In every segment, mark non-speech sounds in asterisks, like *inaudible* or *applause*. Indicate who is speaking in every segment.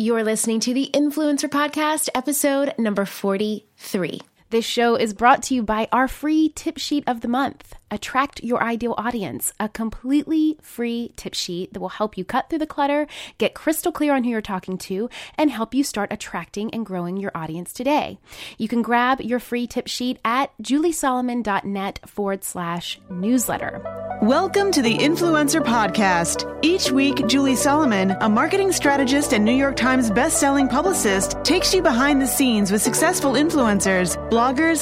Speaker 1: You're listening to the Influencer Podcast, episode number 43.
Speaker 2: This show is brought to you by our free tip sheet of the month. Attract your ideal audience, a completely free tip sheet that will help you cut through the clutter, get crystal clear on who you're talking to, and help you start attracting and growing your audience today. You can grab your free tip sheet at juliesolomon.net forward slash newsletter.
Speaker 3: Welcome to the Influencer Podcast. Each week, Julie Solomon, a marketing strategist and New York Times best-selling publicist, takes you behind the scenes with successful influencers,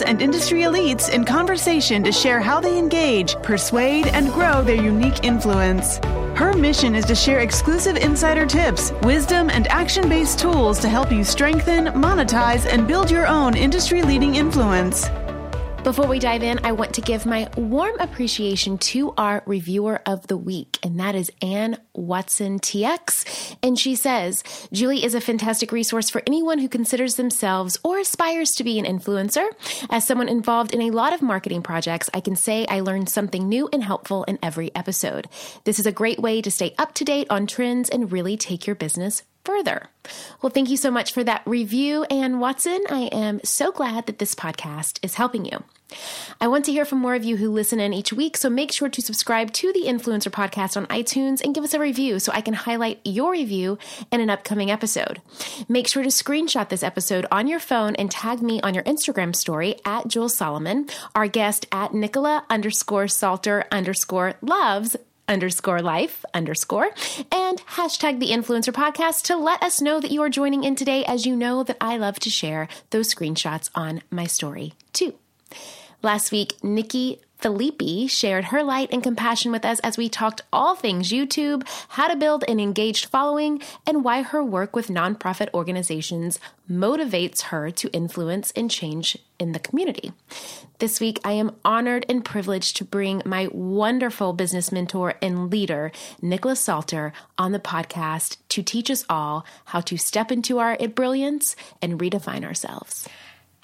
Speaker 3: and industry elites in conversation to share how they engage engage, persuade, and grow their unique influence. Her mission is to share exclusive insider tips, wisdom, and action based tools to help you strengthen, monetize, and build your own industry leading influence.
Speaker 1: Before we dive in, I want to give my warm appreciation to our reviewer of the week, and that is Anne Watson TX. And she says, Julie is a fantastic resource for anyone who considers themselves or aspires to be an influencer. As someone involved in a lot of marketing projects, I can say I learned something new and helpful in every episode. This is a great way to stay up to date on trends and really take your business further. Well, thank you so much for that review, Anne Watson. I am so glad that this podcast is helping you. I want to hear from more of you who listen in each week, so make sure to subscribe to the Influencer Podcast on iTunes and give us a review so I can highlight your review in an upcoming episode. Make sure to screenshot this episode on your phone and tag me on your Instagram story at Jules Solomon, our guest at Nicola underscore Salter underscore loves underscore life underscore and hashtag the influencer podcast to let us know that you are joining in today as you know that I love to share those screenshots on my story too. Last week, Nikki Phillippi shared her light and compassion with us as we talked all things YouTube, how to build an engaged following, and why her work with nonprofit organizations motivates her to influence and change in the community. This week, I am honored and privileged to bring my wonderful business mentor and leader, Nicola Salter, on the podcast to teach us all how to step into our brilliance and redefine ourselves.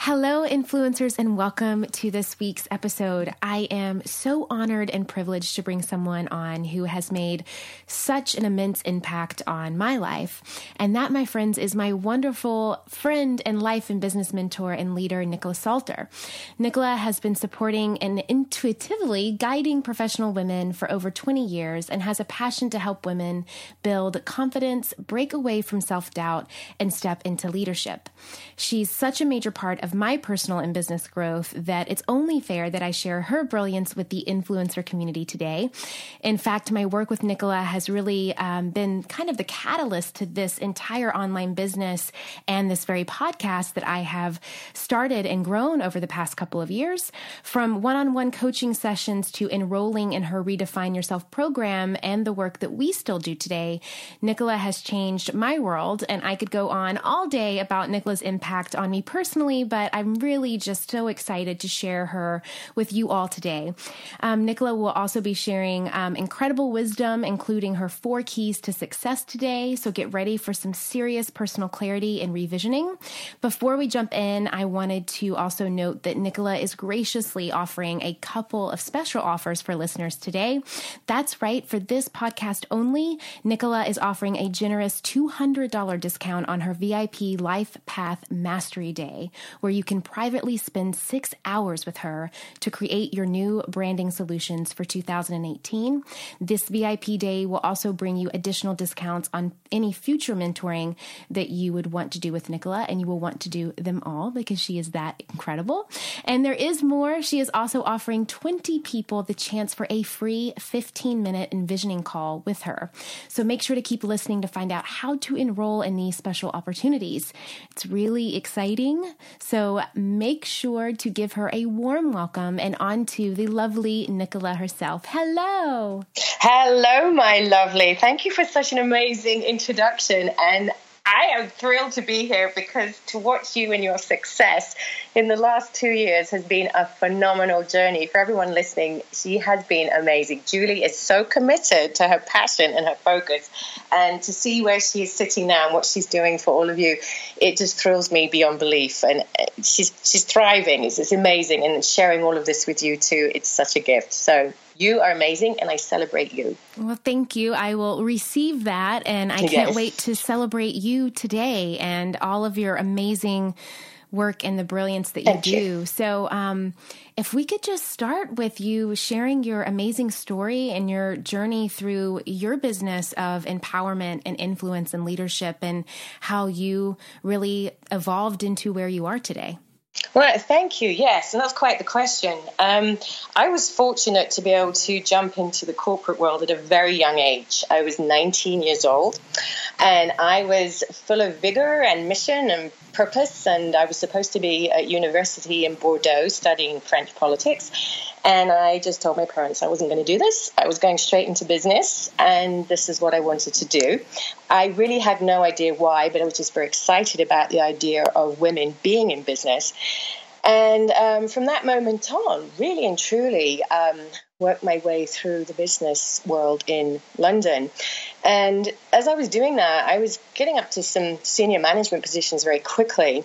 Speaker 1: Hello, influencers, and welcome to this week's episode. I am so honored and privileged to bring someone on who has made such an immense impact on my life. And that, my friends, is my wonderful friend and life and business mentor and leader, Nicola Salter. Nicola has been supporting and intuitively guiding professional women for over 20 years and has a passion to help women build confidence, break away from self doubt, and step into leadership. She's such a major part of my personal and business growth that it's only fair that I share her brilliance with the influencer community today. In fact, my work with Nicola has really um, been kind of the catalyst to this entire online business and this very podcast that I have started and grown over the past couple of years. From one on one coaching sessions to enrolling in her Redefine Yourself program and the work that we still do today, Nicola has changed my world. And I could go on all day about Nicola's impact on me personally, but I'm really just so excited to share her with you all today. Um, Nicola will also be sharing um, incredible wisdom, including her four keys to success today. So get ready for some serious personal clarity and revisioning. Before we jump in, I wanted to also note that Nicola is graciously offering a couple of special offers for listeners today. That's right, for this podcast only, Nicola is offering a generous $200 discount on her VIP Life Path Mastery Day, where you can privately spend six hours with her to create your new branding solutions for 2018. This VIP day will also bring you additional discounts on any future mentoring that you would want to do with Nicola, and you will want to do them all because she is that incredible. And there is more. She is also offering 20 people the chance for a free 15 minute envisioning call with her. So make sure to keep listening to find out how to enroll in these special opportunities. It's really exciting. So make sure to give her a warm welcome and on to the lovely Nicola herself. Hello.
Speaker 4: Hello, my lovely. Thank you for such an amazing introduction. And I am thrilled to be here because to watch you and your success in the last two years has been a phenomenal journey. For everyone listening, she has been amazing. Julie is so committed to her passion and her focus. And to see where she is sitting now and what she's doing for all of you, it just thrills me beyond belief. And uh, she's, she's thriving. It's, it's amazing. And sharing all of this with you too, it's such a gift. So You are amazing, and I celebrate you.
Speaker 1: Well, thank you. I will receive that, and I can't wait to celebrate you today and all of your amazing work and the brilliance that you Thank do. You. So, um, if we could just start with you sharing your amazing story and your journey through your business of empowerment and influence and leadership, and how you really evolved into where you are today.
Speaker 4: Well, thank you. Yes, and that's quite the question. Um, I was fortunate to be able to jump into the corporate world at a very young age. I was 19 years old, and I was full of vigor and mission and purpose. And I was supposed to be at university in Bordeaux studying French politics. And I just told my parents I wasn't going to do this. I was going straight into business, and this is what I wanted to do. I really had no idea why, but I was just very excited about the idea of women being in business. And um, from that moment on, really and truly, um, worked my way through the business world in London. And as I was doing that, I was getting up to some senior management positions very quickly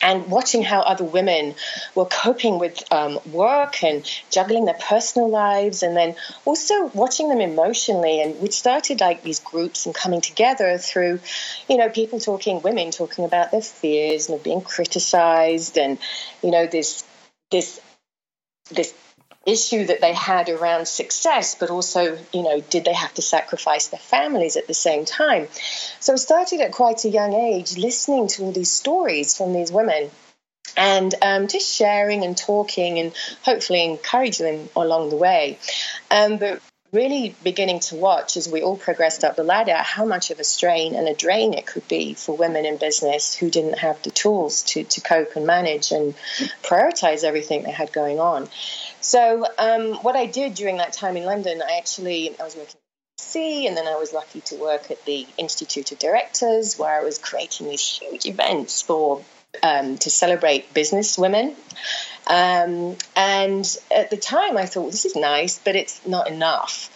Speaker 4: and watching how other women were coping with um, work and juggling their personal lives and then also watching them emotionally. And we started like these groups and coming together through you know people talking women talking about their fears and being criticized and you know this this this issue that they had around success, but also, you know, did they have to sacrifice their families at the same time? So I started at quite a young age listening to all these stories from these women and um, just sharing and talking and hopefully encouraging them along the way. Um, but really beginning to watch as we all progressed up the ladder how much of a strain and a drain it could be for women in business who didn't have the tools to, to cope and manage and prioritize everything they had going on. So um, what I did during that time in London, I actually I was working at C, and then I was lucky to work at the Institute of Directors, where I was creating these huge events for um, to celebrate business women. Um, and at the time, I thought well, this is nice, but it's not enough.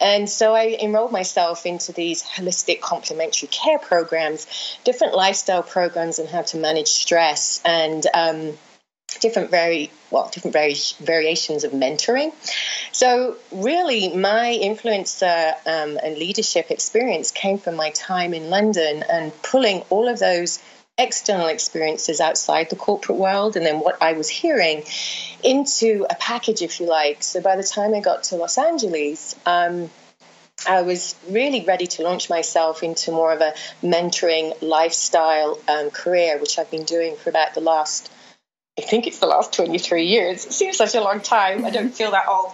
Speaker 4: And so I enrolled myself into these holistic complementary care programs, different lifestyle programs, and how to manage stress and um, different very well different vari- variations of mentoring. So really my influence uh, um, and leadership experience came from my time in london and pulling all of those external experiences outside the corporate world and then what i was hearing into a package if you like. So by the time i got to los angeles um, I was really ready to launch myself into more of a mentoring lifestyle um, career, which I've been doing for about the last I think it's the last 23 years. It seems such a long time. I don't feel that old.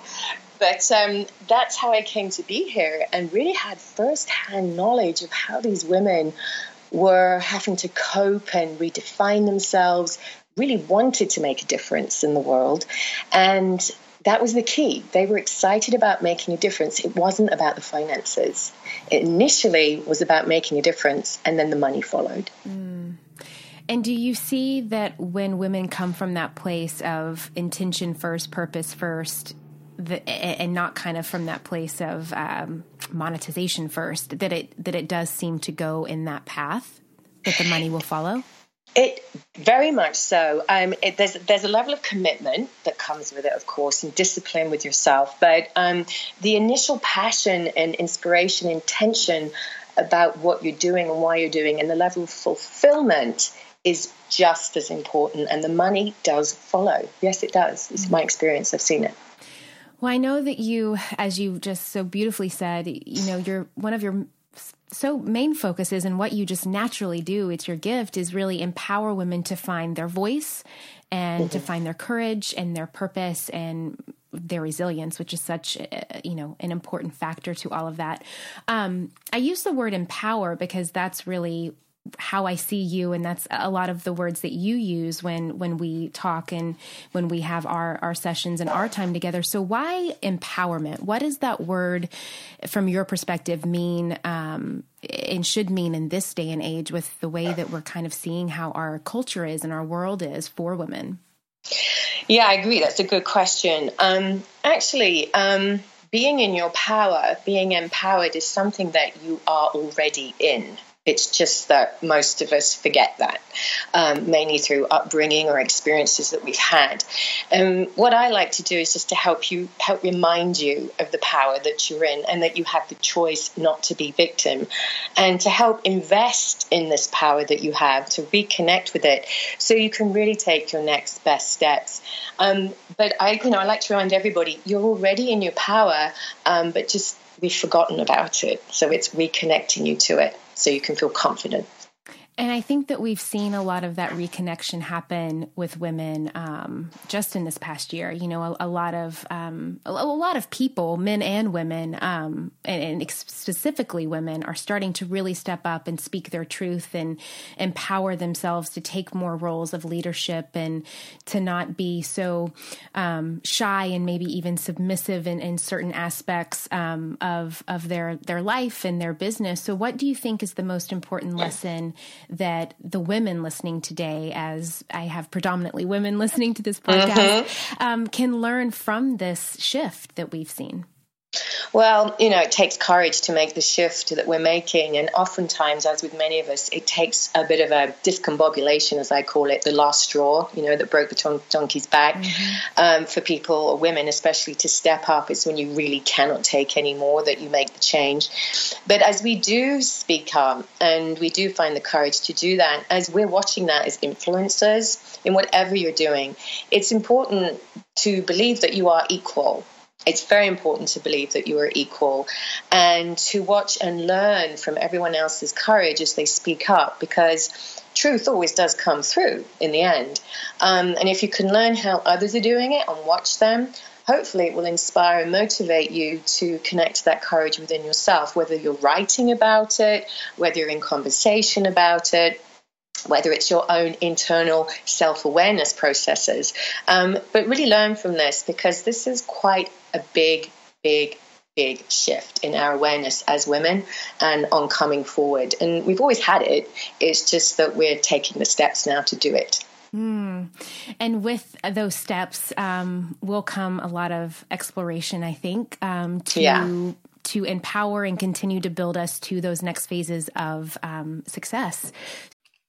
Speaker 4: But um, that's how I came to be here and really had first-hand knowledge of how these women were having to cope and redefine themselves, really wanted to make a difference in the world. And that was the key. They were excited about making a difference. It wasn't about the finances. It initially was about making a difference, and then the money followed. Mm.
Speaker 1: And do you see that when women come from that place of intention first, purpose first, the, and not kind of from that place of um, monetization first, that it that it does seem to go in that path, that the money will follow?
Speaker 4: It very much so. Um, it, there's there's a level of commitment that comes with it, of course, and discipline with yourself. But um, the initial passion and inspiration, intention about what you're doing and why you're doing, and the level of fulfillment is just as important, and the money does follow. Yes, it does. It's my experience. I've seen it.
Speaker 1: Well, I know that you, as you just so beautifully said, you know, you're one of your so main focuses and what you just naturally do it's your gift is really empower women to find their voice and mm-hmm. to find their courage and their purpose and their resilience which is such you know an important factor to all of that um, i use the word empower because that's really how I see you, and that's a lot of the words that you use when when we talk and when we have our our sessions and our time together. So, why empowerment? What does that word, from your perspective, mean um, and should mean in this day and age with the way that we're kind of seeing how our culture is and our world is for women?
Speaker 4: Yeah, I agree. That's a good question. Um, actually. Um, being in your power, being empowered is something that you are already in It's just that most of us forget that, um, mainly through upbringing or experiences that we've had. And um, what I like to do is just to help you, help remind you of the power that you're in and that you have the choice not to be victim, and to help invest in this power that you have, to reconnect with it, so you can really take your next best steps. Um, but I, you know, I like to remind everybody you're already in your power, um, but just we've forgotten about it. So it's reconnecting you to it so you can feel confident.
Speaker 2: And I think that we've seen a lot of that reconnection happen with women um, just in this past year. You know, a, a lot of um, a, a, lot of people, men and women, um, and, and, specifically women, are starting to really step up and speak their truth and empower themselves to take more roles of leadership and to not be so um, shy and maybe even submissive in, in certain aspects um, of of their their life and their business. So, what do you think is the most important lesson? That the women listening today, as I have predominantly women *laughs* listening to this podcast, mm-hmm. um, can learn from this shift that we've seen?
Speaker 4: Well, you know, it takes courage to make the shift that we're making. And oftentimes, as with many of us, it takes a bit of a discombobulation, as I call it, the last straw, you know, that broke the donkey's back. Mm-hmm. Um, for people or women, especially, to step up is when you really cannot take any more, that you make the change. But as we do speak up and we do find the courage to do that, as we're watching that as influencers in whatever you're doing, it's important to believe that you are equal it's very important to believe that you are equal and to watch and learn from everyone else's courage as they speak up because truth always does come through in the end. Um, and if you can learn how others are doing it and watch them, hopefully it will inspire and motivate you to connect that courage within yourself, whether you're writing about it, whether you're in conversation about it whether it's your own internal self awareness processes. Um, but really learn from this because this is quite a big, big, big shift in our awareness as women and on coming forward. And we've always had it, it's just that we're taking the steps now to do it.
Speaker 2: Mm. And with those steps um, will come a lot of exploration, I think, um, to yeah. to empower and continue to build us to those next phases of um, success.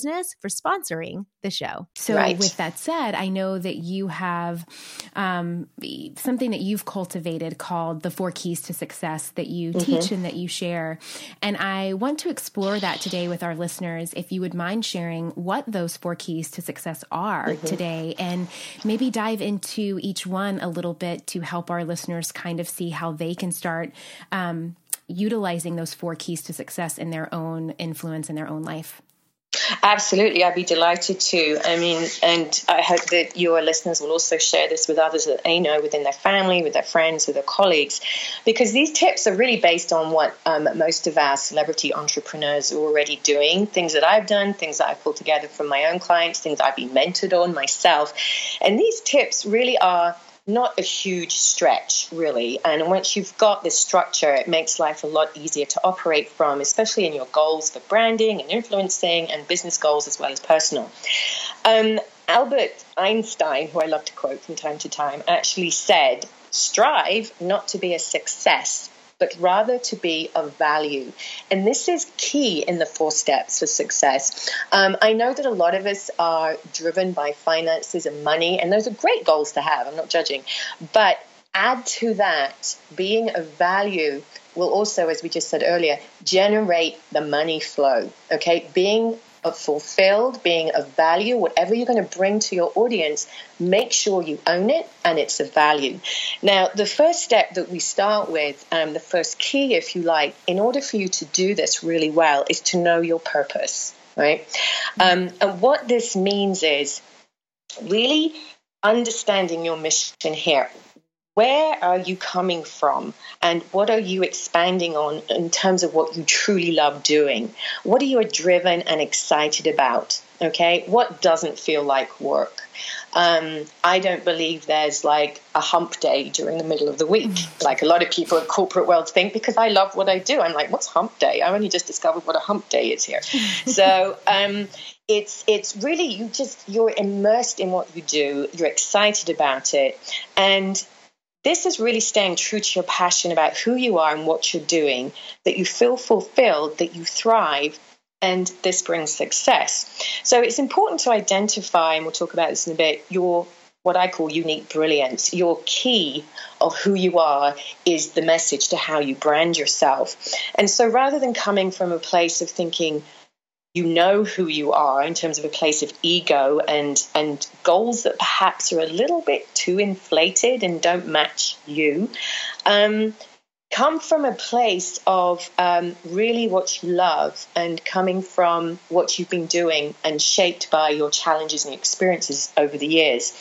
Speaker 2: business for sponsoring the show. So, right. with that said, I know that you have um, something that you've cultivated called the four keys to success that you mm-hmm. teach and that you share. And I want to explore that today with our listeners. If you would mind sharing what those four keys to success are mm-hmm. today, and maybe dive into each one a little bit to help our listeners kind of see how they can start. Um, utilizing those four keys to success in their own influence in their own life.
Speaker 4: Absolutely, I'd be delighted to. I mean, and I hope that your listeners will also share this with others that they know within their family, with their friends, with their colleagues, because these tips are really based on what um, most of our celebrity entrepreneurs are already doing things that I've done, things that I've pulled together from my own clients, things I've been mentored on myself. And these tips really are not a huge stretch, really. And once you've got this structure, it makes life a lot easier to operate from, especially in your goals for branding and influencing and business goals as well as personal. Um, Albert Einstein, who I love to quote from time to time, actually said, Strive not to be a success, but rather to be of value. And this is key in the four steps for success. Um, I know that a lot of us are driven by finances and money, and those are great goals to have. I'm not judging. But add to that, being of value will also, as we just said earlier, generate the money flow. Okay, being fulfilled, being of value, whatever you're going to bring to your audience, make sure you own it and it's of value. Now, the first step that we start with, um, the first key, if you like, in order for you to do this really well, is to know your purpose, right? Um, and what this means is really understanding your mission here where are you coming from and what are you expanding on in terms of what you truly love doing? What are you driven and excited about? Okay, what doesn't feel like work? Um, I don't believe there's like a hump day during the middle of the week, mm. like a lot of people in corporate world think, because I love what I do. I'm like, what's hump day? I only just discovered what a hump day is here. *laughs* so um, it's it's really you just you're immersed in what you do. You're excited about it, and this is really staying true to your passion about who you are and what you're doing, that you feel fulfilled, that you thrive, and this brings success. So it's important to identify, and we'll talk about this in a bit, your what I call unique brilliance. Your key of who you are is the message to how you brand yourself. And so rather than coming from a place of thinking, you know who you are in terms of a place of ego and and goals that perhaps are a little bit too inflated and don't match you um, come from a place of um, really what you love and coming from what you've been doing and shaped by your challenges and experiences over the years.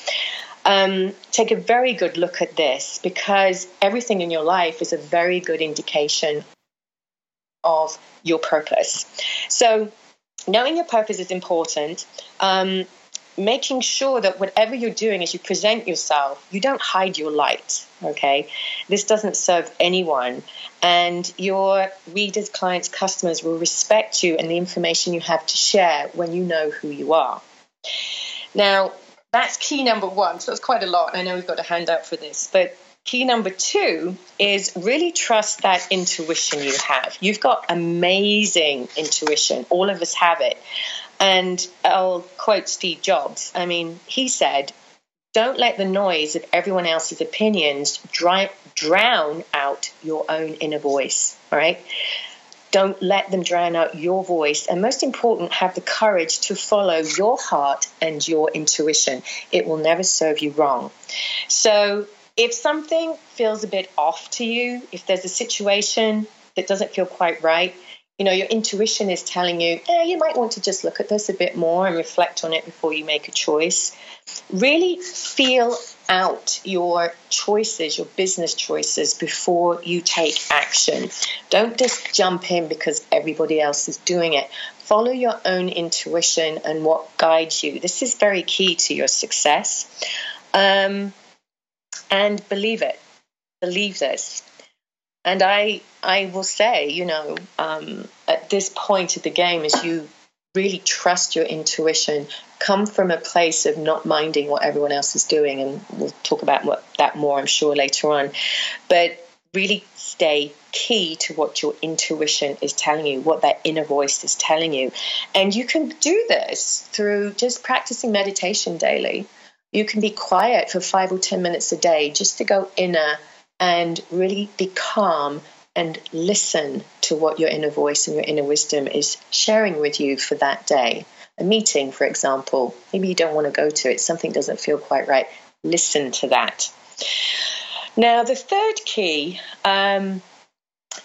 Speaker 4: Um, take a very good look at this because everything in your life is a very good indication of your purpose. So knowing your purpose is important. Um, making sure that whatever you're doing as you present yourself, you don't hide your light. Okay, this doesn't serve anyone, and your readers, clients, customers will respect you and the information you have to share when you know who you are. Now, that's key number one. So it's quite a lot. I know we've got a handout for this, but Key number two is really trust that intuition you have. You've got amazing intuition. All of us have it. And I'll quote Steve Jobs. I mean, he said, Don't let the noise of everyone else's opinions dry, drown out your own inner voice. All right? Don't let them drown out your voice. And most important, have the courage to follow your heart and your intuition. It will never serve you wrong. So, if something feels a bit off to you, if there's a situation that doesn't feel quite right, you know, your intuition is telling you, eh, you might want to just look at this a bit more and reflect on it before you make a choice. Really feel out your choices, your business choices, before you take action. Don't just jump in because everybody else is doing it. Follow your own intuition and what guides you. This is very key to your success. Um, and believe it. Believe this. And I, I will say, you know, um, at this point of the game, as you really trust your intuition, come from a place of not minding what everyone else is doing, and we'll talk about what, that more, I'm sure, later on. But really stay key to what your intuition is telling you, what that inner voice is telling you. And you can do this through just practicing meditation daily. You can be quiet for five or 10 minutes a day just to go inner and really be calm and listen to what your inner voice and your inner wisdom is sharing with you for that day. A meeting, for example, maybe you don't want to go to it, something doesn't feel quite right. Listen to that. Now, the third key um,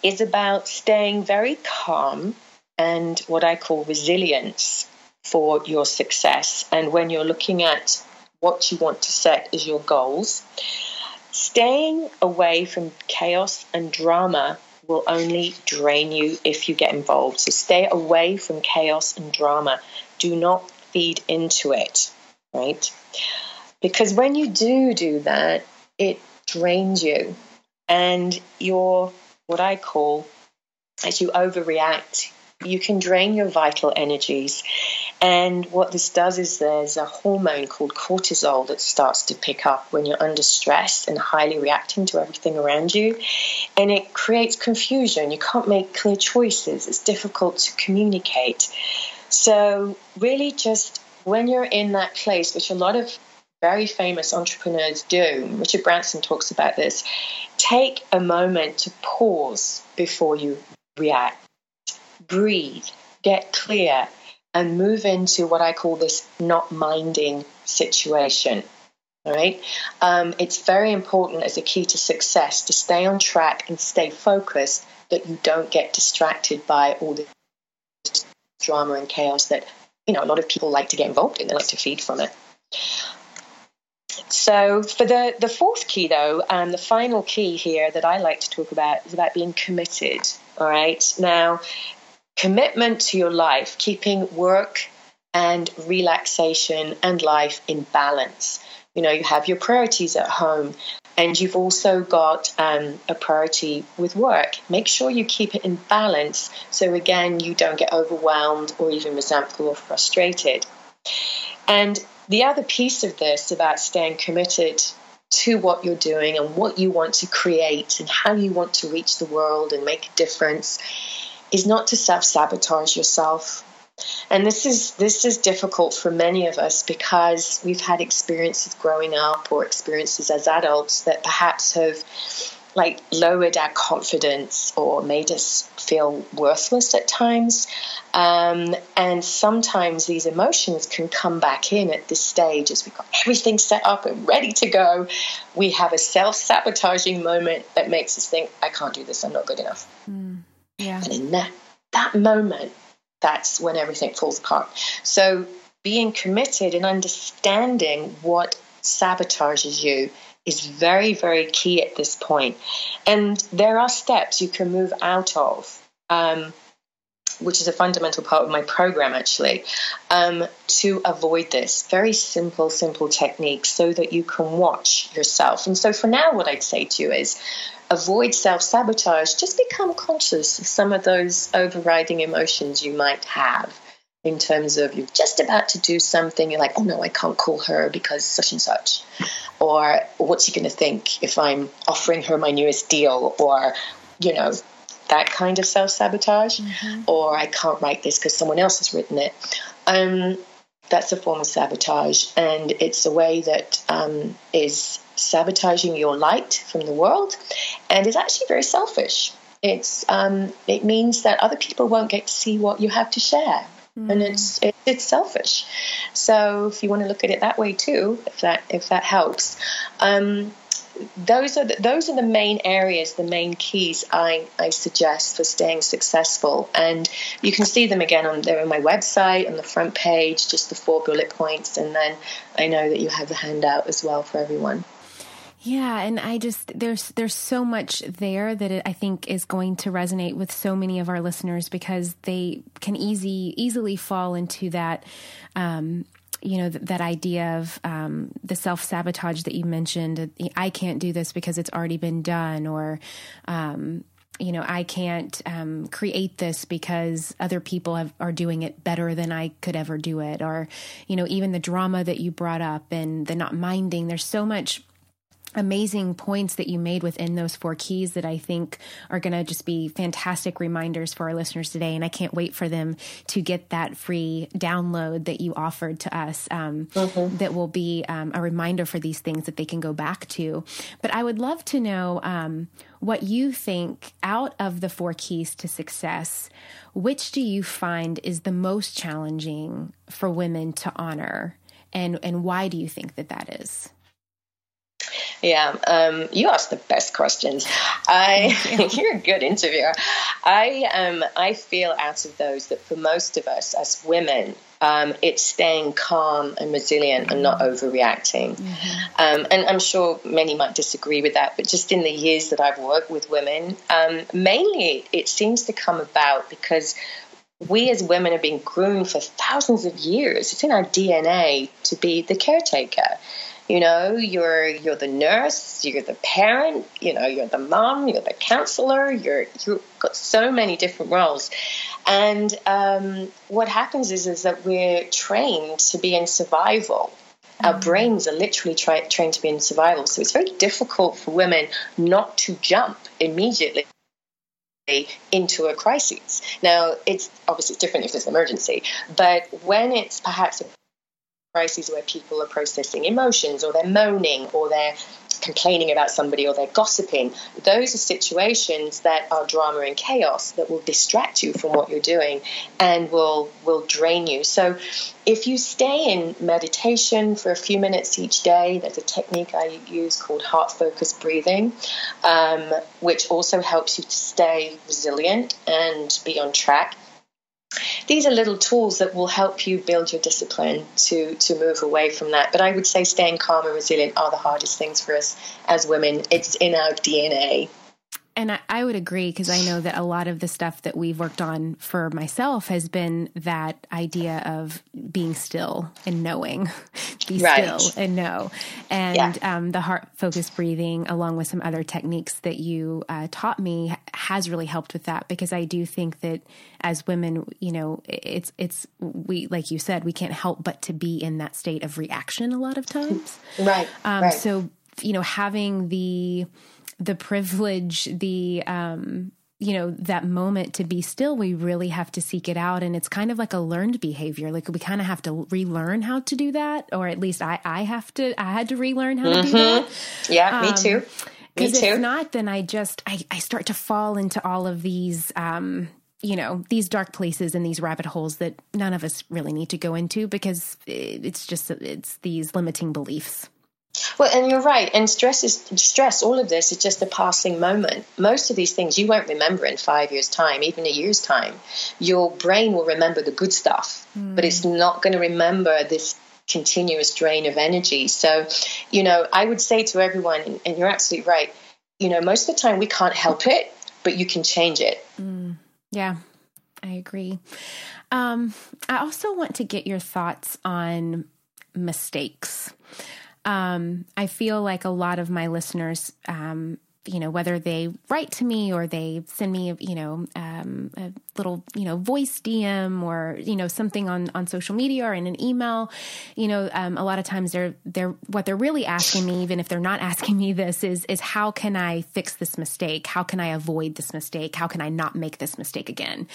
Speaker 4: is about staying very calm and what I call resilience for your success. And when you're looking at what you want to set as your goals. Staying away from chaos and drama will only drain you if you get involved. So stay away from chaos and drama. Do not feed into it, right? Because when you do do that, it drains you. And you're what I call, as you overreact, you can drain your vital energies And what this does is there's a hormone called cortisol that starts to pick up when you're under stress and highly reacting to everything around you. And it creates confusion. You can't make clear choices. It's difficult to communicate. So, really, just when you're in that place, which a lot of very famous entrepreneurs do, Richard Branson talks about this, take a moment to pause before you react. Breathe, get clear, and move into what I call this not minding situation. All right. Um, it's very important as a key to success to stay on track and stay focused that you don't get distracted by all the drama and chaos that you know a lot of people like to get involved in. They like to feed from it. So for the the fourth key though, and um, the final key here that I like to talk about is about being committed. All right. Now, commitment to your life, keeping work and relaxation and life in balance. You know, you have your priorities at home and you've also got um, a priority with work. Make sure you keep it in balance so, again, you don't get overwhelmed or even resentful or frustrated. And the other piece of this about staying committed to what you're doing and what you want to create and how you want to reach the world and make a difference is not to self sabotage yourself. And this is this is difficult for many of us because we've had experiences growing up or experiences as adults that perhaps have like lowered our confidence or made us feel worthless at times. Um, and sometimes these emotions can come back in at this stage as we've got everything set up and ready to go. We have a self sabotaging moment that makes us think, I can't do this, I'm not good enough. Mm. Yeah. And in that, that moment, that's when everything falls apart. So being committed and understanding what sabotages you is very, very key at this point. And there are steps you can move out of. Um, which is a fundamental part of my program actually, um, to avoid this. Very simple, simple technique so that you can watch yourself. And so for now, what I'd say to you is avoid self sabotage, just become conscious of some of those overriding emotions you might have in terms of you're just about to do something, you're like, oh no, I can't call her because such and such. Or what's she going to think if I'm offering her my newest deal? Or, you know, that kind of self sabotage. Mm-hmm. Or I can't write this because someone else has written it. Um, that's a form of sabotage, and it's a way that um, is sabotaging your light from the world, and is actually very selfish. It's um, it means that other people won't get to see what you have to share, mm. and it's it, it's selfish. So if you want to look at it that way too, if that if that helps. Um, those are the, those are the main areas, the main keys I, I suggest for staying successful, and you can see them again on there on my website on the front page, just the four bullet points, and then I know that you have the handout as well for everyone.
Speaker 1: Yeah, and I just there's there's so much there that it, I think is going to resonate with so many of our listeners because they can easy easily fall into that um, you know, th- that idea of um, the self sabotage that you mentioned. I can't do this because it's already been done, or, um, you know, I can't um, create this because other people have, are doing it better than I could ever do it, or, you know, even the drama that you brought up and the not minding. There's so much amazing points that you made within those four keys that I think are going to just be fantastic reminders for our listeners today. And I can't wait for them to get that free download that you offered to us um, mm-hmm. that will be um, a reminder for these things that they can go back to. But I would love to know um, what you think out of the four keys to success, which do you find is the most challenging for women to honor? And, and why do you think that that is?
Speaker 4: Yeah, um, you ask the best questions. I *laughs* you're a good interviewer. I um, I feel out of those that for most of us as women, um, it's staying calm and resilient and not overreacting. Mm-hmm. Um, and I'm sure many might disagree with that, but just in the years that I've worked with women, um, mainly it seems to come about because we as women have been groomed for thousands of years. It's in our DNA to be the caretaker. You know, you're you're the nurse, you're the parent, you know, you're the mom, you're the counselor, you're you've got so many different roles. And um, what happens is, is that we're trained to be in survival. Our mm-hmm. brains are literally tra- trained to be in survival. So it's very difficult for women not to jump immediately into a crisis. Now, it's obviously different if it's an emergency, but when it's perhaps a crisis where people are processing emotions or they're moaning or they're complaining about somebody or they're gossiping. Those are situations that are drama and chaos that will distract you from what you're doing and will will drain you. So if you stay in meditation for a few minutes each day, there's a technique I use called heart focused breathing, um, which also helps you to stay resilient and be on track these are little tools that will help you build your discipline to to move away from that. But I would say staying calm and resilient are the hardest things for us as women. It's in our DNA.
Speaker 1: And I, I would agree because I know that a lot of the stuff that we've worked on for myself has been that idea of being still and knowing, *laughs* be right. still and know. And yeah. um, the heart focused breathing, along with some other techniques that you uh, taught me, has really helped with that because I do think that as women, you know, it's, it's, we, like you said, we can't help but to be in that state of reaction a lot of times.
Speaker 4: Right. Um, right.
Speaker 1: So, you know, having the, the privilege, the um, you know that moment to be still we really have to seek it out. And it's kind of like a learned behavior. Like we kind of have to relearn how to do that or at least i i have to i had to relearn how to mm-hmm. do that.
Speaker 4: Yeah um, me too
Speaker 1: because if not then i just I, I start to fall into all of these um you know these dark places and these rabbit holes that none of us really need to go into because it's just it's these limiting beliefs
Speaker 4: well, and you're right. And stress is stress. All of this is just a passing moment. Most of these things you won't remember in five years' time, even a year's time. Your brain will remember the good stuff, mm. but it's hmm. not going to remember this continuous drain of energy. So, you know, I would say to everyone, and you're absolutely right. You know, most of the time we can't help it, but you can change it.
Speaker 1: Mm. Yeah, I agree. Um, I also want to get your thoughts on mistakes. Um, I feel like a lot of my listeners um, you know, whether they write to me or they send me, you know, um, a little, you know, voice DM or you know something on on social media or in an email, you know, um, a lot of times they're they're what they're really asking me, even if they're not *laughs* asking me this, is is how can I fix this mistake? How can I avoid this mistake? How can I not make this mistake again?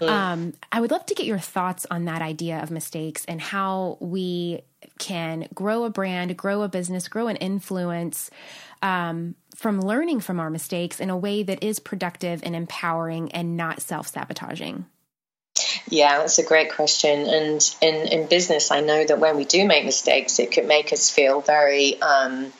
Speaker 1: Mm. Um, I would love to get your thoughts on that idea of mistakes and how we can grow a brand, grow a business, grow an influence um, from learning from our mistakes in a way that is productive and empowering and not self sabotaging?
Speaker 4: Yeah, that's a great question. And in, in business, I know that when we do make mistakes, it could make us feel very, um,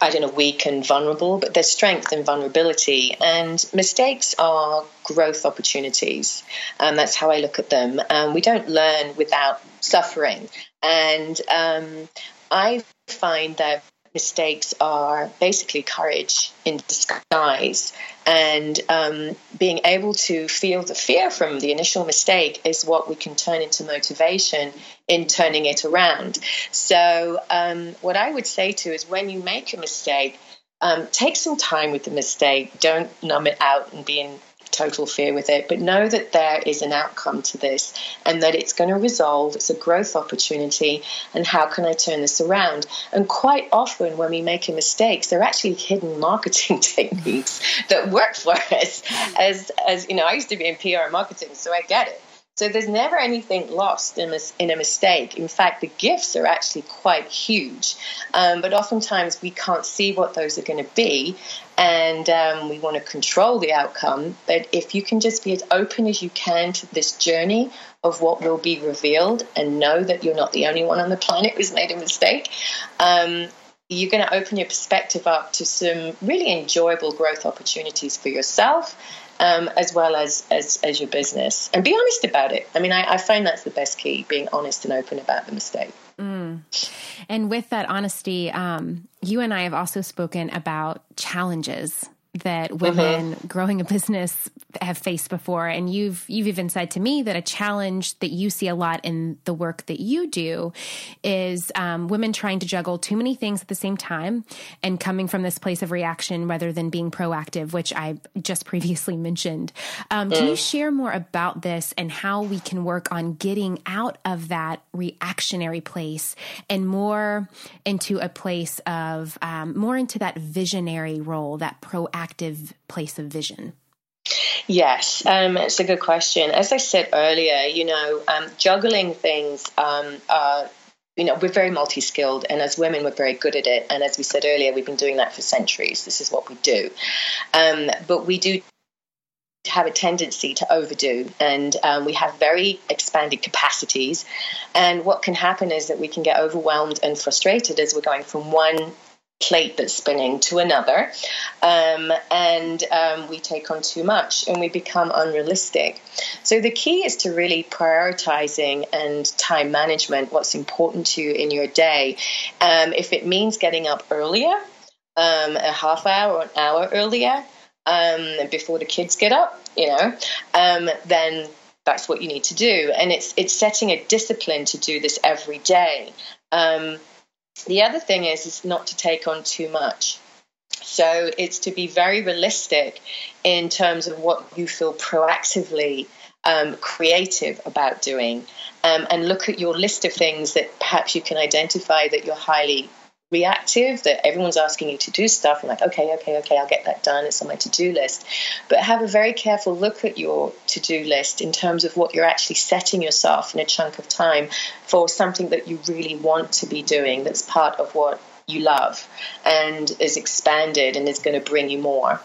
Speaker 4: I don't know, weak and vulnerable, but there's strength in vulnerability. And mistakes are growth opportunities. And that's how I look at them. Um, we don't learn without suffering. And um, I find that mistakes are basically courage in disguise. And um, being able to feel the fear from the initial mistake is what we can turn into motivation in turning it around. So, um, what I would say to is when you make a mistake, um, take some time with the mistake. Don't numb it out and be in total fear with it, but know that there is an outcome to this and that it's going to resolve. It's a growth opportunity. And how can I turn this around? And quite often, when we make mistakes, there are actually hidden marketing *laughs* techniques that work for us. As, as you know, I used to be in PR marketing, so I get it. So there's never anything lost in a, in a mistake. In fact, the gifts are actually quite huge. Um, but oftentimes we can't see what those are going to be. And um, we want to control the outcome. But if you can just be as open as you can to this journey of what will be revealed and know that you're not the only one on the planet who's made a mistake, um, you're going to open your perspective up to some really enjoyable growth opportunities for yourself um, as well as, as as your business and be honest about it i mean I, I, find that's the best key being honest and open about the mistake
Speaker 1: mm. and with that honesty um, you and i have also spoken about challenges that mm-hmm. women mm-hmm. growing a business have faced before, and you've you've even said to me that a challenge that you see a lot in the work that you do is um, women trying to juggle too many things at the same time and coming from this place of reaction rather than being proactive, which I just *laughs* previously mentioned. Um, can you mm. share more about this and how we can work on getting out of that reactionary place and more into a place of um, more into that visionary role, that proactive place of vision?
Speaker 4: Yes, um, it's a good question. As I said earlier, you know, um, juggling things um, are you know, we're very multi skilled, and as women, we're very good at it. And as we said earlier, we've been doing that for centuries. This is what we do. Um, but we do have a tendency to overdo, and um, we have very expanded capacities. And what can happen is that we can get overwhelmed and frustrated as we're going from one plate that's spinning to another, um, and um, we take on too much and we become unrealistic. So the key is to really prioritizing and time management. What's important to you in your day. Um, if it means getting up earlier, um, a half hour or an hour earlier. Um, before the kids get up, you know, um, then that's what you need to do. And it's it's setting a discipline to do this every day. Um, the other thing is is not to take on too much. So it's to be very realistic in terms of what you feel proactively um, creative about doing, um, and look at your list of things that perhaps you can identify that you're highly reactive that everyone's asking you to do stuff. And like okay okay okay i'll get that done. It's on my to-do list. But have a very careful look at your to-do list in terms of what you're actually setting yourself in a chunk of time for something that you really want to be doing that's part of what you love and is expanded and is going to bring you more.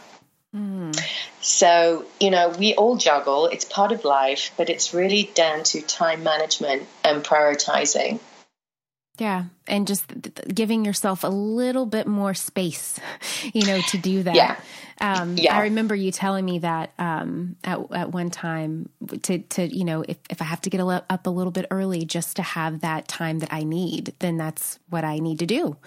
Speaker 4: Mm. So, you know, we all juggle, it's part of life, but it's really down to time management and prioritizing.
Speaker 1: Yeah. And just giving yourself a little bit more space, *laughs* you know, to do that.
Speaker 4: Yeah.
Speaker 1: Um, yeah. I remember you telling me that um, at, at one time to, to, you know, if, if I have to get up a little bit early just to have that time that I need, then that's what I need to do.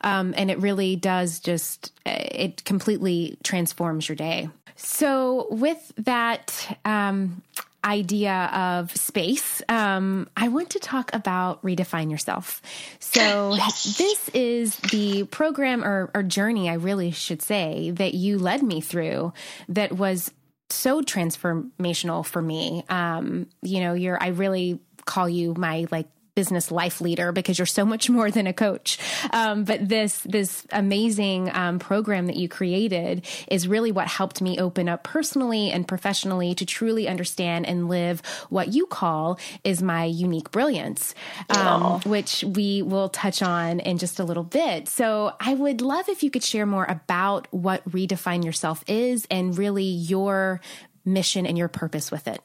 Speaker 1: Um, and it really does just, it completely transforms your day. So with that, um, idea of space, um, I want to talk about Redefine Yourself. So, yes. this is the program or, or journey, I really should say, that you led me through that was so transformational for me. Um, you know, you're, I really call you my like business life leader because you're so much *laughs* more than a coach. Um, but this this amazing um, program that you created is really what helped me open up personally and professionally to truly understand and live what you call is my unique brilliance, um, which we will touch on in just a little bit. So I would love if you could share more about what redefine yourself is and really your mission and your purpose with it.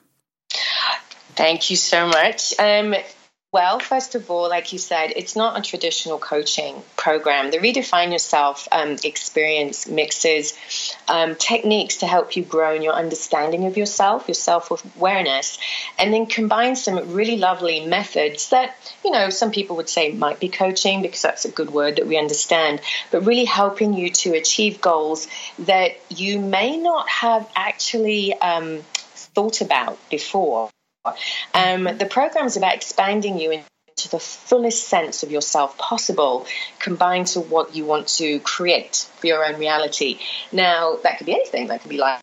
Speaker 4: Thank you so much. Um, well, first of all, like you said, it's not a traditional coaching program. The Redefine Yourself um, experience mixes um, techniques to help you grow in your understanding of yourself, your self awareness, and then combines some really lovely methods that, you know, some people would say might be coaching because that's a good word that we understand, but really helping you to achieve goals that you may not have actually um, thought about before. Um, the program is about expanding you into the fullest sense of yourself possible, combined to what you want to create for your own reality. Now, that could be anything. That could be life,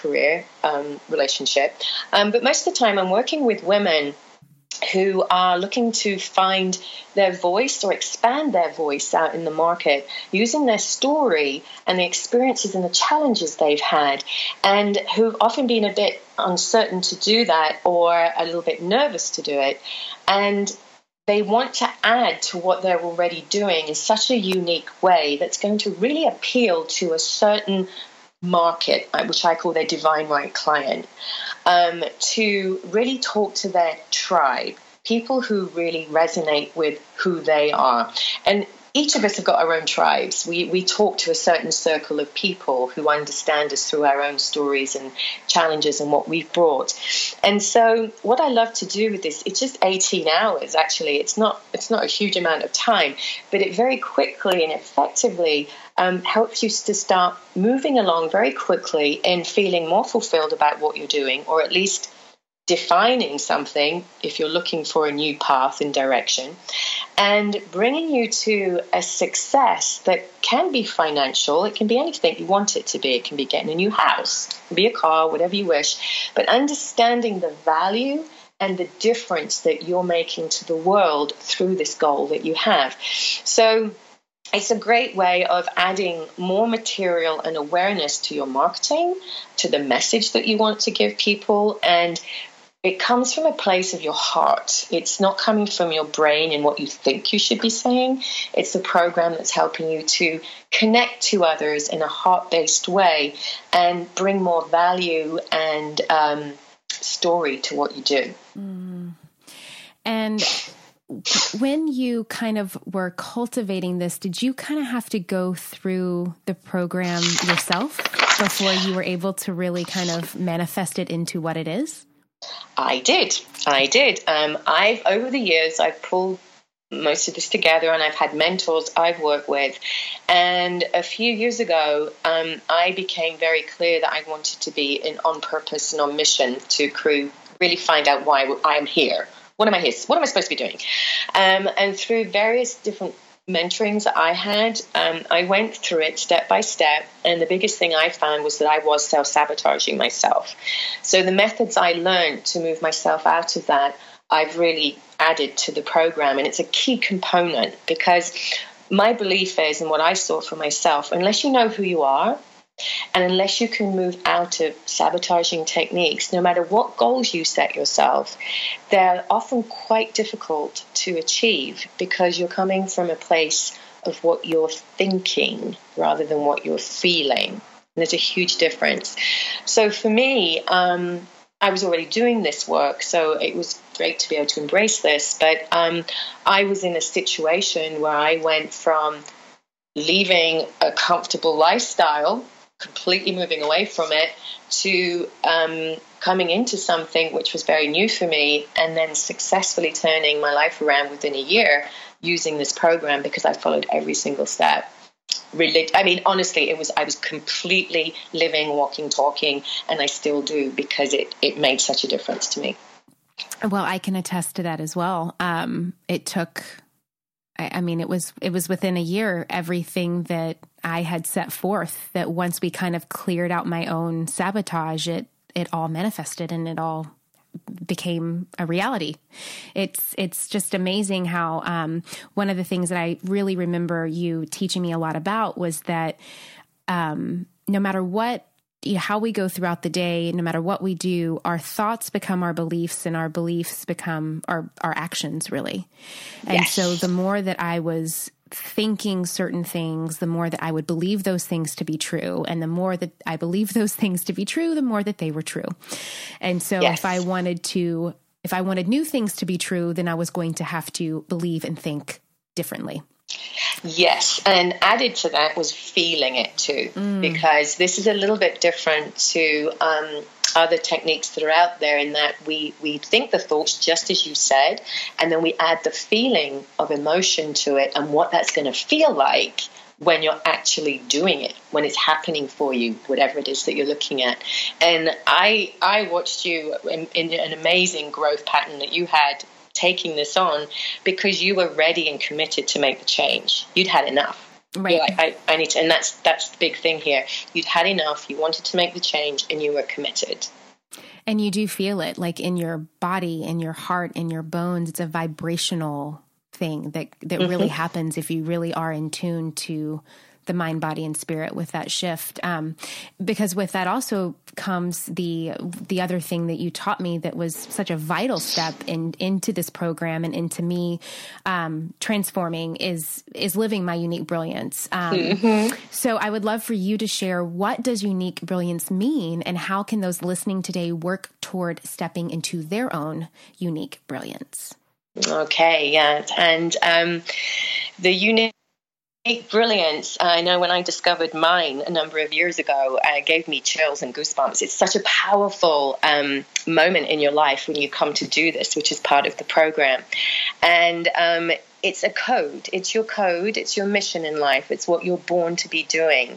Speaker 4: career, um, relationship. Um, but most of the time, I'm working with women who are looking to find their voice or expand their voice out in the market using their story and the experiences and the challenges they've had, and who've often been a bit uncertain to do that or a little bit nervous to do it. And they want to add to what they're already doing in such a unique way that's going to really appeal to a certain market, uh, which I call their divine right client, um, to really talk to their tribe, people who really resonate with who they are. And each of us have got our own tribes. We, we talk to a certain circle of people who understand us through our own stories and challenges and what we've brought. And so what I love to do with this, it's just 18 hours actually. It's not it's not a huge amount of time, but it very quickly and effectively um, helps you to start moving along very quickly and feeling more fulfilled about what you're doing, or at least defining something if you're looking for a new path and direction, and bringing you to a success that can be financial. It can be anything you want it to be. It can be getting a new house, be a car, whatever you wish. But understanding the value and the difference that you're making to the world through this goal that you have. So, it's a great way of adding more material and awareness to your marketing, to the message that you want to give people, and it comes from a place of your heart. It's not coming from your brain and what you think you should be saying. It's a program that's helping you to connect to others in a heart based way and bring more value and um, story to what you do. Mm.
Speaker 1: And when you kind of were cultivating this, did you kind of have to go through the program yourself before you were able to really kind of manifest it into what it is?
Speaker 4: I did. I did. Um, I've over the years I've pulled most of this together, and I've had mentors I've worked with. And a few years ago, um, I became very clear that I wanted to be in, on purpose and on mission to crew, really find out why I am here. What am I here? What am I supposed to be doing? Um, and through various different mentorings that I had, um, I went through it step by step, and the biggest thing I found was that I was self sabotaging myself. So the methods I learned to move myself out of that, I've really added to the program, and it's a key component because my belief is, and what I saw for myself, unless you know who you are, and unless you can move out of sabotaging techniques, no matter what goals you set yourself, they're often quite difficult to achieve because you're coming from a place of what you're thinking rather than what you're feeling. And there's a huge difference. So for me, um, I was already doing this work, so it was great to be able to embrace this. But um, I was in a situation where I went from leaving a comfortable lifestyle completely moving away from it to um, coming into something which was very new for me and then successfully turning my life around within a year using this program because I followed every single step. Really, I mean, honestly, it was I was completely living, walking, talking, and I still do because it it made such a difference to me.
Speaker 1: Well, I can attest to that as well. Um, it took I, I mean, it was it was within a year everything that I had set forth. That once we kind of cleared out my own sabotage, it it all manifested and it all became a reality. It's it's just amazing how um, one of the things that I really remember you teaching me a lot about was that um, no matter what you know, how we go throughout the day, no matter what we do, our thoughts become our beliefs and our beliefs become our, our actions, really. And yes. so the more that I was thinking certain things, the more that I would believe those things to be true. And the more that I believe *laughs* those things to be true, the more that they were true. And so yes. if I wanted to, if I wanted new things to be true, then I was going to have to believe and think differently.
Speaker 4: Yes, and added to that was feeling it too, mm. because this is a little bit different to um, other techniques that are out there in that we, we think the thoughts just as you said, and then we add the feeling of emotion to it and what that's going to feel like when you're actually doing it, when it's happening for you, whatever it is that you're looking at. And I I watched you in, in an amazing growth pattern that you had taking this on because you were ready and committed to make the change. You'd had enough. Right. Like, I, I need to, and that's that's the big thing here. You'd had enough. You wanted to make the change, and you were committed.
Speaker 1: And you do feel it, like in your body, in your heart, in your bones. It's a vibrational thing that that mm-hmm. really happens if you really are in tune to the mind, body, and spirit with that shift. Um, because with that also comes the the other thing that you taught me that was such a vital step in into this program and into me um, transforming is is living my unique brilliance. Um, mm-hmm. So I would love for you to share what does unique brilliance mean, and how can those listening today work toward stepping into their own unique brilliance.
Speaker 4: Okay, yeah, and um, the unique brilliance. I know when I discovered mine a number of years ago, uh, it gave me chills and goosebumps. It's such a powerful um, moment in your life when you come to do this, which is part of the program. And um, it's a code. It's your code. It's your mission in life. It's what you're born to be doing.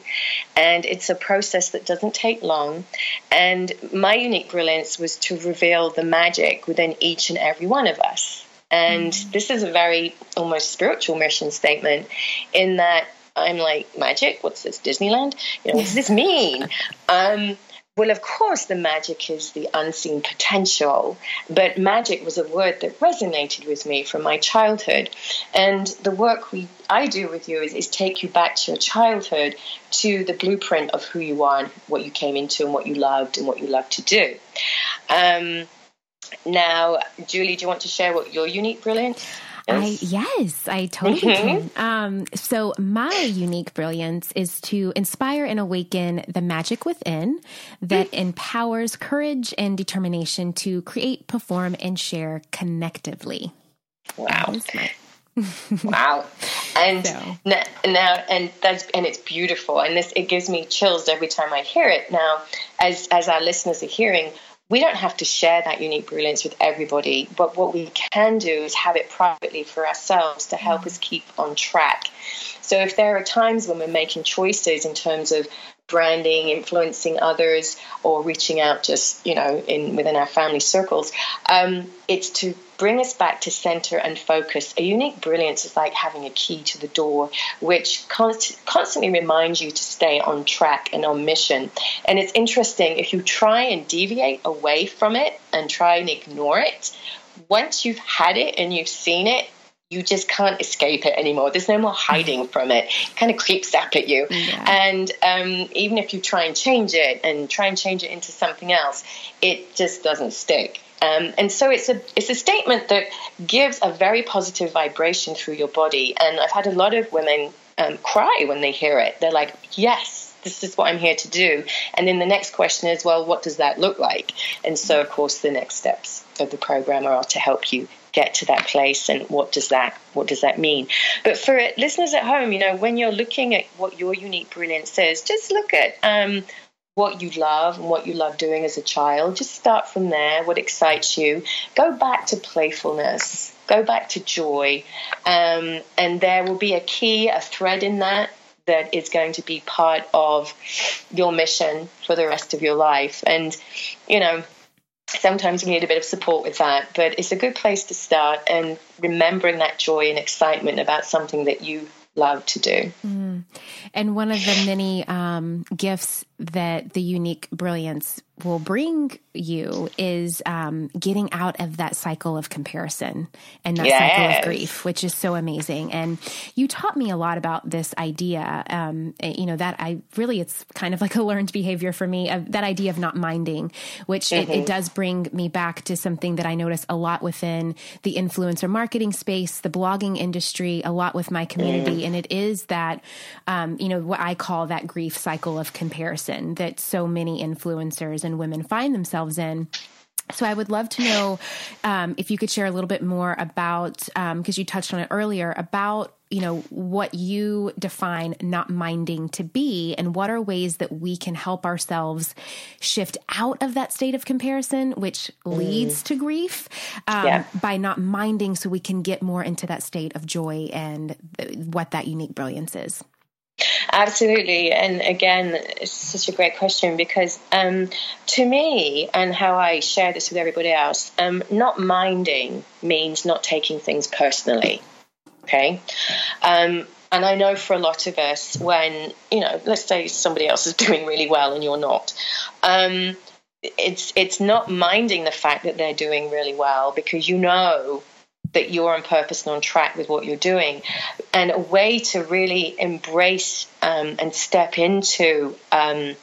Speaker 4: And it's a process that doesn't take long. And my unique brilliance was to reveal the magic within each and every one of us. And this is a very almost spiritual mission statement in that I'm like, magic? What's this, Disneyland? You know, what does this *laughs* mean? Um, well, of course, the magic is the unseen potential, but magic was a word that resonated with me from my childhood. And the work we I do with you is, is take you back to your childhood, to the blueprint of who you are and what you came into and what you loved and what you love to do. Um, now, Julie, do you want to share what your unique brilliance
Speaker 1: I, yes, I totally mm-hmm. can. Um, so, my unique brilliance is to inspire and awaken the magic within that mm. empowers courage and determination to create, perform, and share connectively.
Speaker 4: Wow. *laughs* wow and so. now, now, and that's and it's beautiful and this it gives me chills every time i hear it now as as our listeners are hearing we don't have to share that unique brilliance with everybody, but what we can do is have it privately for ourselves to help us keep on track. So if there are times when we're making choices in terms of branding, influencing others, or reaching out just you know in within our family circles. Um, it's to bring us back to center and focus. A unique brilliance is like having a key to the door, which const- constantly reminds you to stay on track and on mission. And it's interesting if you try and deviate away from it and try and ignore it. Once you've had it and you've seen it, you just can't escape it anymore. There's no more hiding from it. it kind of creeps up at you. Yeah. And um, even if you try and change it and try and change it into something else, it just doesn't stick. Um, and so it's a it's a statement that gives a very positive vibration through your body. And I've had a lot of women um, cry when they hear it. They're like, "Yes, this is what I'm here to do." And then the next question is, "Well, what does that look like?" And so, of course, the next steps of the program are to help you get to that place and what does that what does that mean? But for listeners at home you know when you're looking at what your unique brilliance is just look at um, what you love and what you love doing as a child. Just start from there. What excites you? Go back to playfulness. Go back to joy. Um, and there will be a key a thread in that that is going to be part of your mission for the rest of your life. And you know sometimes we need a bit of support with that, but it's a good place to start and remembering that joy and excitement about something that you love to do. Mm.
Speaker 1: And one of the many um, gifts that the unique brilliance will bring you is um, getting out of that cycle of comparison and that yes. cycle of grief, which is so amazing. And you taught me a lot about this idea. Um, eh, you know that I really it's kind of like a learned behavior for me. Of that idea of not minding, which mm-hmm. it, it, mm-hmm. does bring me back to something that I notice a lot within the influencer marketing space, the blogging industry, a lot with my community, mm. and it is that um, you know what I call that grief cycle of comparison that so many influencers and women find themselves in. So I would love to know um, if you could share a little bit more about because um, you touched on it earlier about you know what you define not minding to be and what are ways that we can help ourselves shift out of that state of comparison which mm. leads to grief um, yeah. by not minding so we can get more into that state of joy and what that unique brilliance is
Speaker 4: Absolutely. And again, it's such a great question because um, to me, and how I share this with everybody else, um, not minding means not taking things personally. Okay. Um, and I know for a lot of us, when, you know, let's say somebody else is *laughs* doing really well and you're not, um, it's it's not minding the fact that they're doing really well because you know that you're on purpose and on track with what you're doing. And a way to really embrace um, and step into um,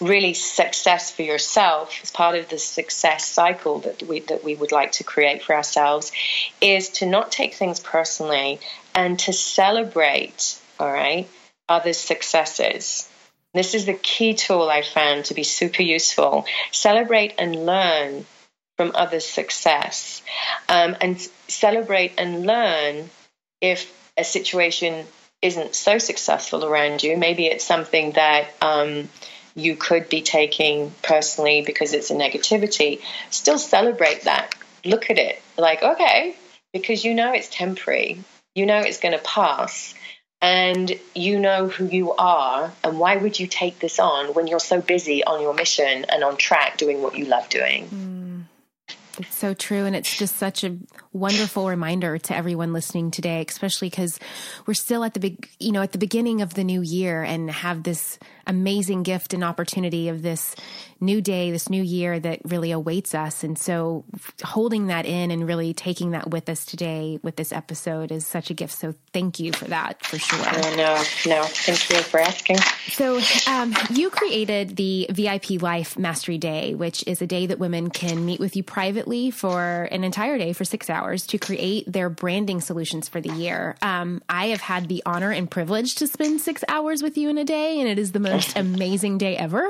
Speaker 4: really success for yourself as part of the success cycle that we that we would like to create for ourselves is to not take things personally and to celebrate all right others successes this is the key tool i found to be super useful celebrate and learn from others' success um, and celebrate and learn if a situation isn't so successful around you. Maybe it's something that um, you could be taking personally because it's a negativity. Still celebrate that. Look at it like, okay, because you know it's temporary, you know it's going to pass, and you know who you are. And why would you take this on when you're so busy on your mission and on track doing what you love doing?
Speaker 1: Mm. It's so true. And it's just such a wonderful reminder to everyone listening today, especially because we're still at the big, you know, at the beginning of the new year and have this amazing gift and opportunity of this new day, this new year that really awaits us. And so holding that in and really taking that with us today with this episode is such a gift. So thank you for that for sure.
Speaker 4: Oh, no, no, thank you for asking.
Speaker 1: So um, you created the VIP Life Mastery Day, which is a day that women can meet with you privately for an entire day for six hours to create their branding solutions for the year. Um, I have had the honor and privilege to spend six hours with you in a day, and it is the most most *laughs* amazing day ever.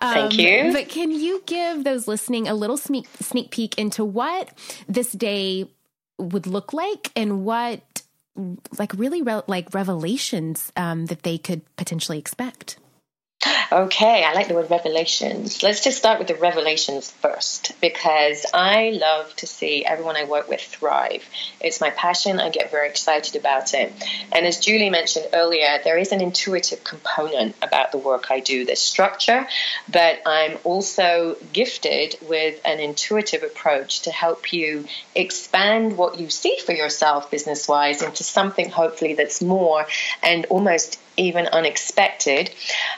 Speaker 4: Um, Thank you.
Speaker 1: But can you give those listening a little sneak sneak peek into what this day would look like and what like really re- like revelations um, that they could potentially expect?
Speaker 4: Okay, I like the word revelations. Let's just start with the revelations first because I love to see everyone I work with thrive. It's my passion. I get very excited about it. And as Julie mentioned earlier, there is an intuitive component about the work I do. There's structure, but I'm also gifted with an intuitive approach to help you expand what you see for yourself business wise into something hopefully that's more and almost even unexpected,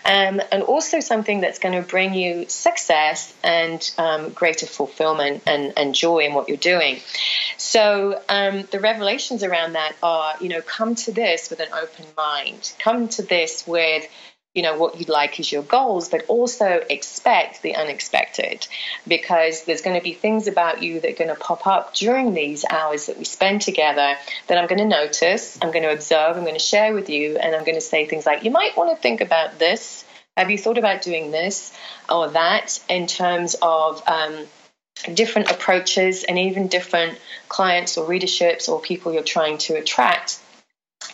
Speaker 4: um, and also something that's going to bring you success and um, greater fulfillment and, and, joy in what you're doing. So um, the revelations around that are, you know, come to this with an open mind, come to this with you know what you'd like is your goals but also expect the unexpected because there's going to be things about you that are going to pop up during these hours that we spend together that I'm going to notice I'm going to observe I'm going to share with you and I'm going to say things like you might want to think about this. Have you thought about doing this or that? in terms of um, different approaches and even different clients or readerships or people you're trying to attract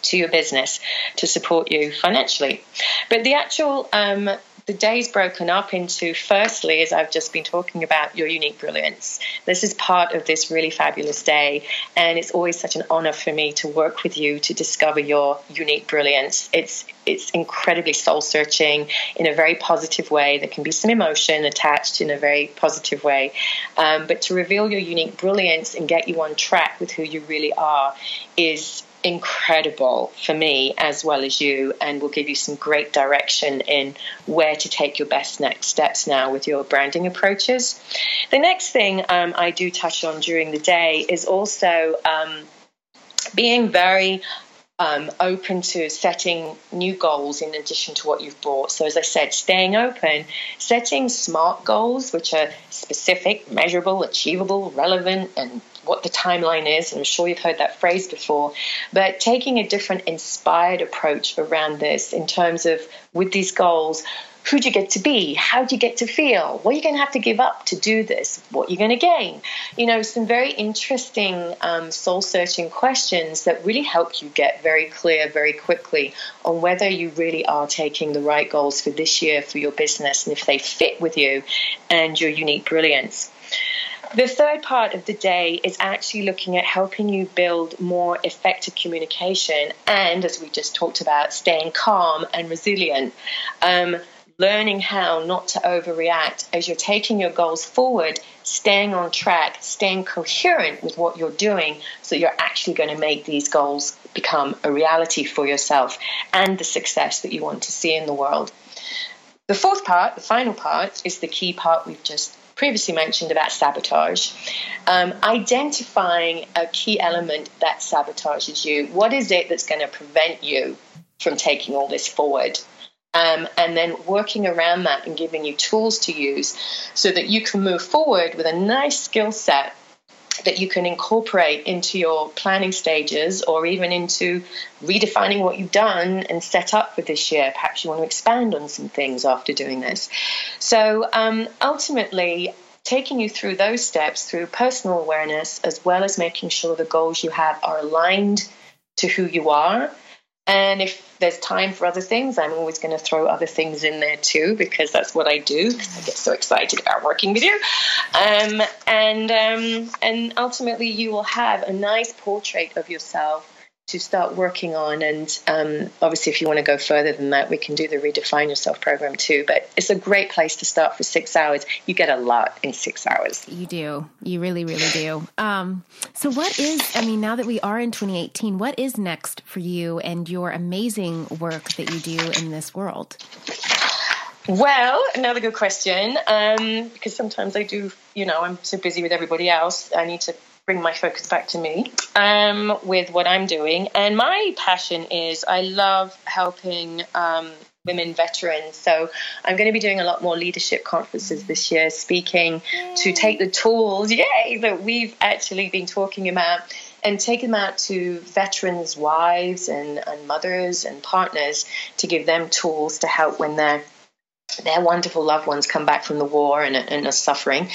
Speaker 4: to your business to support you financially. But the actual um, the day's broken up into firstly, as I've just been talking about, your unique brilliance. This is part of this really fabulous day, and it's always such an honor for me to work with you to discover your unique brilliance. It's it's incredibly soul searching in a very positive way. There can be some emotion attached in a very positive way, um, but to reveal your unique brilliance and get you on track with who you really are is incredible for me as well as you and will give you some great direction in where to take your best next steps now with your branding approaches. The next thing um, I do touch on during the day is also um, being very um, open to setting new goals in addition to what you've brought. So, as I said, staying open, setting smart goals, which are specific, measurable, achievable, relevant, and what the timeline is. And I'm sure you've heard that phrase before, but taking a different inspired approach around this in terms of with these goals, who do you get to be? How do you get to feel? What are you going to have to give up to do this? What are you going to gain? You know, some very interesting um, soul searching questions that really help you get very clear very quickly on whether you really are taking the right goals for this year for your business and if they fit with you and your unique brilliance. The third part of the day is actually looking at helping you build more effective communication and, as we just talked about, staying calm and resilient. Um, learning how not to overreact as you're taking your goals forward, staying on track, staying coherent with what you're doing so you're actually going to make these goals become a reality for yourself and the success that you want to see in the world. The fourth part, the final part, is the key part we've just previously mentioned about sabotage. Um, identifying a key element that sabotages you. What is it that's going to prevent you from taking all this forward? Um, and then working around that and giving you tools to use so that you can move forward with a nice skill set that you can incorporate into your planning stages or even into redefining what you've done and set up for this year. Perhaps you want to expand on some things after doing this. So um, ultimately, taking you through those steps through personal awareness as well as making sure the goals you have are aligned to who you are. And if there's time for other things, I'm always going to throw other things in there too because that's what I do. I get so excited about working with you, um, and um, and ultimately you will have a nice portrait of yourself to start working on. And um, obviously, if you want to go further than that, we can do the Redefine Yourself program too. But it's a great place to start for six hours. You get a lot in six hours.
Speaker 1: You do. You really, really do. Um, so, what is, I mean, now that we are in 2018, what is next for you and your amazing work that you do in this world?
Speaker 4: Well, another good question. Um, because sometimes I do, you know, I'm so busy with everybody else. I need to bring my focus back to me um, with what I'm doing. And my passion is I love helping um, women veterans. So I'm going to be doing a lot more leadership conferences this year, speaking to take the tools, yay, that we've actually been talking about and take them out to veterans' wives and, and mothers and partners to give them tools to help when they're their wonderful loved ones come back from the war and, and are suffering,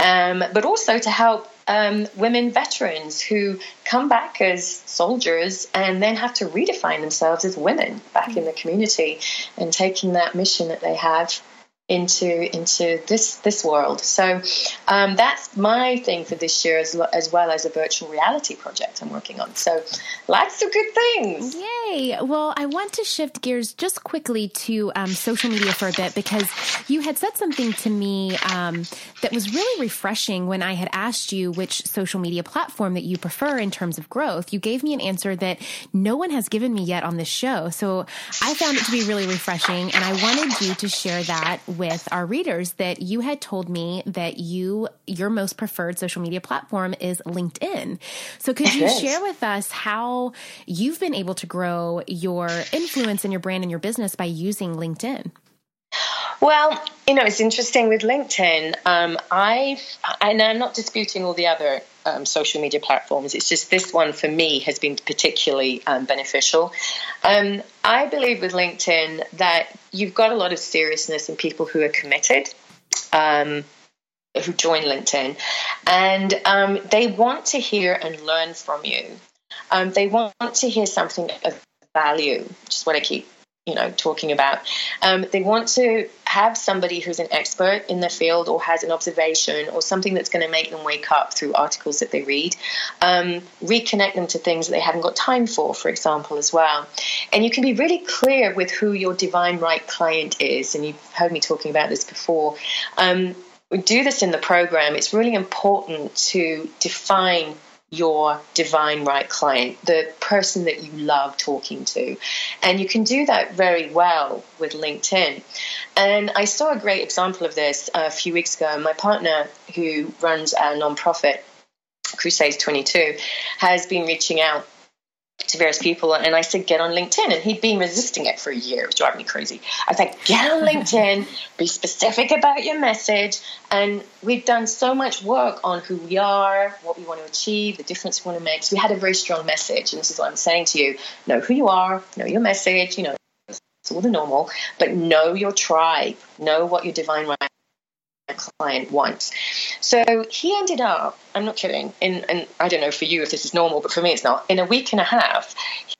Speaker 4: um, but also to help um, women veterans who come back as soldiers and then have to redefine themselves as women back in the community and taking that mission that they have into into this this world. So um, that's my thing for this year, as, as well as a virtual reality project I'm working on. So lots of good things.
Speaker 1: Yay! Well, I want to shift gears just quickly to um, social media for a bit because you had said something to me um, that was really refreshing when I had asked you which social media platform that you prefer in terms of growth. You gave me an answer that no one has given me yet on this show, so I found it to be really refreshing, and I wanted you to share that with our readers that you had told me that you your most preferred social media platform is LinkedIn. So could you share with us how you've been able to grow your influence and your brand and your business by using LinkedIn?
Speaker 4: Well, you know, it's interesting with LinkedIn. Um, I've, and I'm not disputing all the other um, social media platforms. It's just this one for me has been particularly um, beneficial. Um, I believe with LinkedIn that you've got a lot of seriousness in people who are committed. Um, who join LinkedIn, and um, they want to hear and learn from you. Um, they want to hear something of value, which is what I keep you know talking about. Um, they want to have somebody who's an expert in the field or has an observation or something that's going to make them wake up through articles that they read. Um, reconnect them to things that they haven't got time for for example as well. And you can be really clear with who your divine right client is and you've heard me talking about this before. Um, we do this in the program. It's really important to define your divine right client, the person that you love talking to. And you can do that very well with LinkedIn. And I saw a great example of this uh, a few weeks ago. My partner, who runs a nonprofit, Crusades 22, has been reaching out to various people and I said, get on LinkedIn. And he'd been resisting it for a year. It was driving me crazy. I was like, get on *laughs* LinkedIn, be specific about your message. And we've done so much work on who we are, what we want to achieve, the difference we want to make. So we had a very strong message. And this is what I'm saying to you know who you are, know your message, you know, it's all the normal, but know your tribe, know what your divine right client wants. So he ended up, I'm not kidding, in, and I don't know for you if this is normal, but for me it's not. In a week and a half,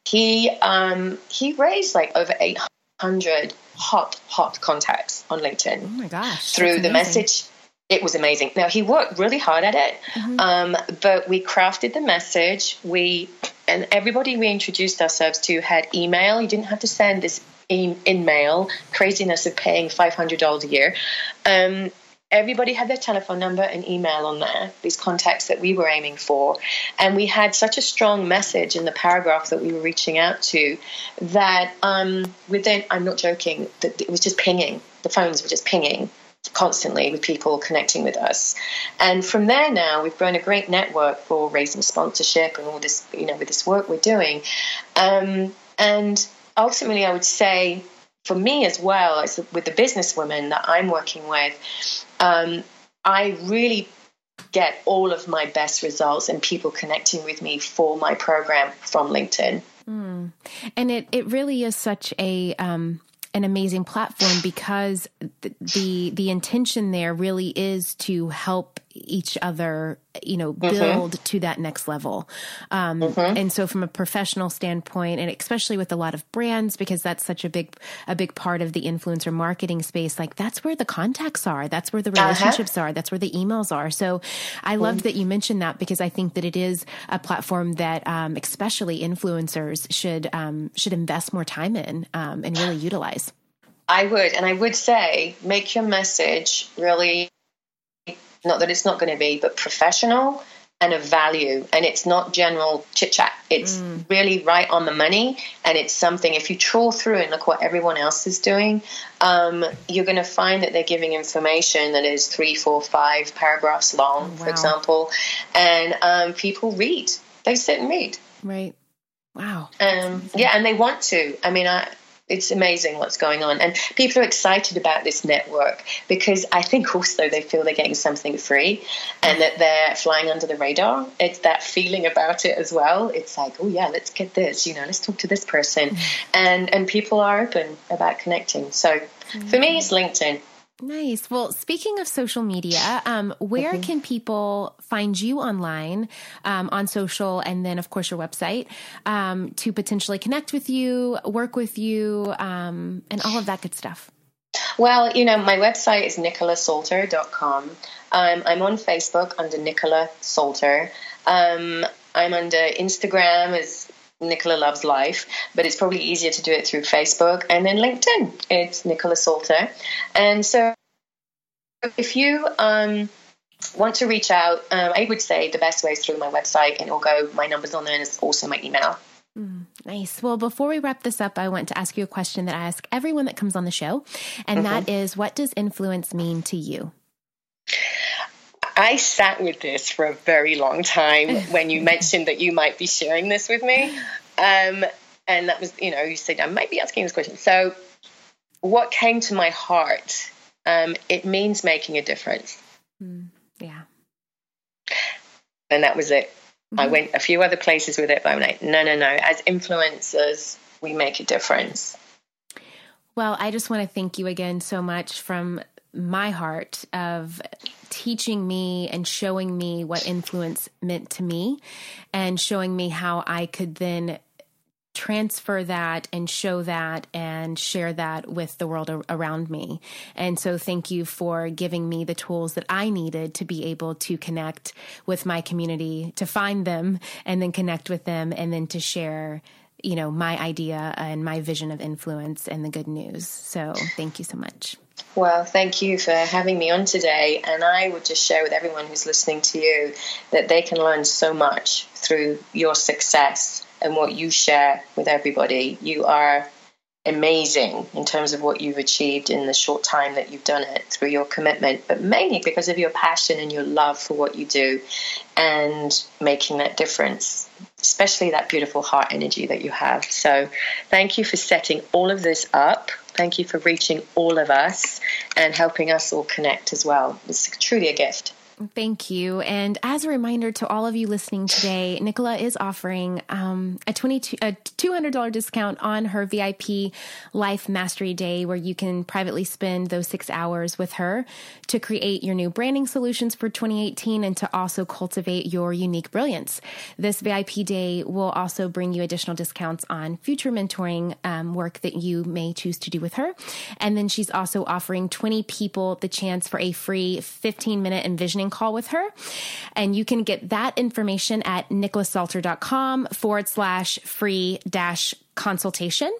Speaker 4: he um, he raised like over 800 hot, hot contacts on LinkedIn.
Speaker 1: Oh my gosh.
Speaker 4: Through the message. It was amazing. Now, he worked really hard at it, mm-hmm. um, but we crafted the message. We and everybody we introduced ourselves to had email. You didn't have to send this in, InMail. Craziness of paying five hundred dollars a year. Um, everybody had their telephone number and email on there, these contacts that we were aiming for. And we had such a strong message in the paragraph that we were reaching out to that um, within, I'm not joking, that it was just pinging. The phones were just pinging constantly with people connecting with us. And from there now, we've grown a great network for raising sponsorship and all this, you know, with this work we're doing. Um, and ultimately, I would say, for me as well as with the businesswomen that I'm working with, um, I really get all of my best results and people connecting with me for my program from LinkedIn.
Speaker 1: Mm. And it, it really is such a um, an amazing platform because the, the the intention there really is to help each other, you know, mm-hmm. build mm-hmm. to that next level. Um, mm-hmm. And so, from a professional standpoint, and especially with a lot of brands, because that's such a big a big part of the influencer marketing space, like that's where the contacts are, that's where the uh-huh. relationships uh-huh. are, that's where the emails are. So, I loved mm-hmm. that you mentioned that because I think that it is a platform that, um, especially influencers, should um, should invest more time in um, and really utilize.
Speaker 4: I would, and I would say, make your message really not that it's not going to be, but professional and of value. And it's not general chit chat. It's mm. really right on the money. And it's something, if you trawl through and look what everyone else is doing, um, you're going to find that they're giving information that is three, four, five paragraphs long, oh, wow. for example. And um, people read, they sit and read.
Speaker 1: Right. Wow.
Speaker 4: Um, yeah, and they want to. I mean, I, it's amazing what's going on. And people are excited about this network because I think also they feel they're getting something free and that they're flying under the radar. It's that feeling about it as well. It's like, oh yeah, let's get this, you know, let's talk to this person. Mm-hmm. And and people are open about connecting. So for me it's LinkedIn.
Speaker 1: Nice. Well, speaking of social media, um, where mm-hmm. can people find you online, um, on social, and then, of course, your website um, to potentially connect with you, work with you, um, and all of that good stuff?
Speaker 4: Well, you know, my website is nicolasalter.com. Um, I'm on Facebook under Nicola Salter. Um, I'm under Instagram as Nicola Loves Life, but it's probably easier to do it through Facebook and then LinkedIn. It's Nicola Salter. And so if you um, want to reach out, um, I would say the best way is through my website and it'll go, my number's on there and it's also my email.
Speaker 1: Mm, nice. Well, before we wrap this up, I want to ask you a question that I ask everyone that comes on the show. And mm-hmm. that is what does influence mean to you?
Speaker 4: I sat with this for a very long time *laughs* when you mentioned that you might be sharing this with me. Um, and that was, you know, you said, I might be asking this question. So, what came to my heart? Um, it means making a difference.
Speaker 1: Mm, yeah.
Speaker 4: And that was it. Mm-hmm. I went a few other places with it, but I'm like, no, no, no. As influencers, we make a difference.
Speaker 1: Well, I just want to thank you again so much from my heart of teaching me and showing me what influence meant to me and showing me how I could then transfer that and show that and share that with the world around me. And so thank you for giving me the tools that I needed to be able to connect with my community, to find them and then connect with them and then to share you know my idea and my vision of influence and the good news. So thank you so much.
Speaker 4: Well, thank you for having me on today. And I would just share with everyone who's listening to you that they can learn so much through your success and what you share with everybody. You are amazing in terms of what you've achieved in the short time that you've done it through your commitment, but mainly because of your passion and your love for what you do and making that difference, especially that beautiful heart energy that you have. So, thank you for setting all of this up. Thank you for reaching all of us and helping us all connect as well. It's truly a gift.
Speaker 1: Thank you. And as a reminder to all of you listening today, Nicola is offering um, a a two hundred dollar discount on her VIP Life Mastery Day, where you can privately spend those six hours with her to create your new branding solutions for 2018 and to also cultivate your unique brilliance. This VIP day will also bring you additional discounts on future mentoring um, work that you may choose to do with her. And then she's also offering twenty people the chance for a free fifteen minute envisioning call with her. And you can get that information at nicolasalter.com forward slash free dash consultation.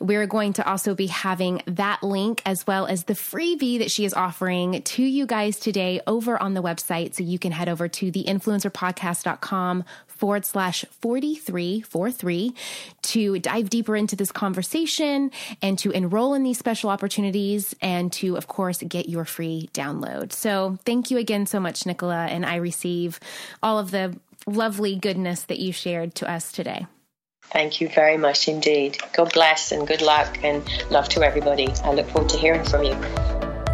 Speaker 1: We're going to also be having that link as well as the freebie that she is offering to you guys today over on the website. So you can head over to theinfluencerpodcast.com forward slash 4343 to dive deeper into this conversation and to enroll in these special opportunities and to, of course, get your free download. So thank you again so much, Nicola. And I receive all of the lovely goodness that you shared to us today.
Speaker 4: Thank you very much indeed. God bless and good luck and love to everybody. I look forward to hearing from you.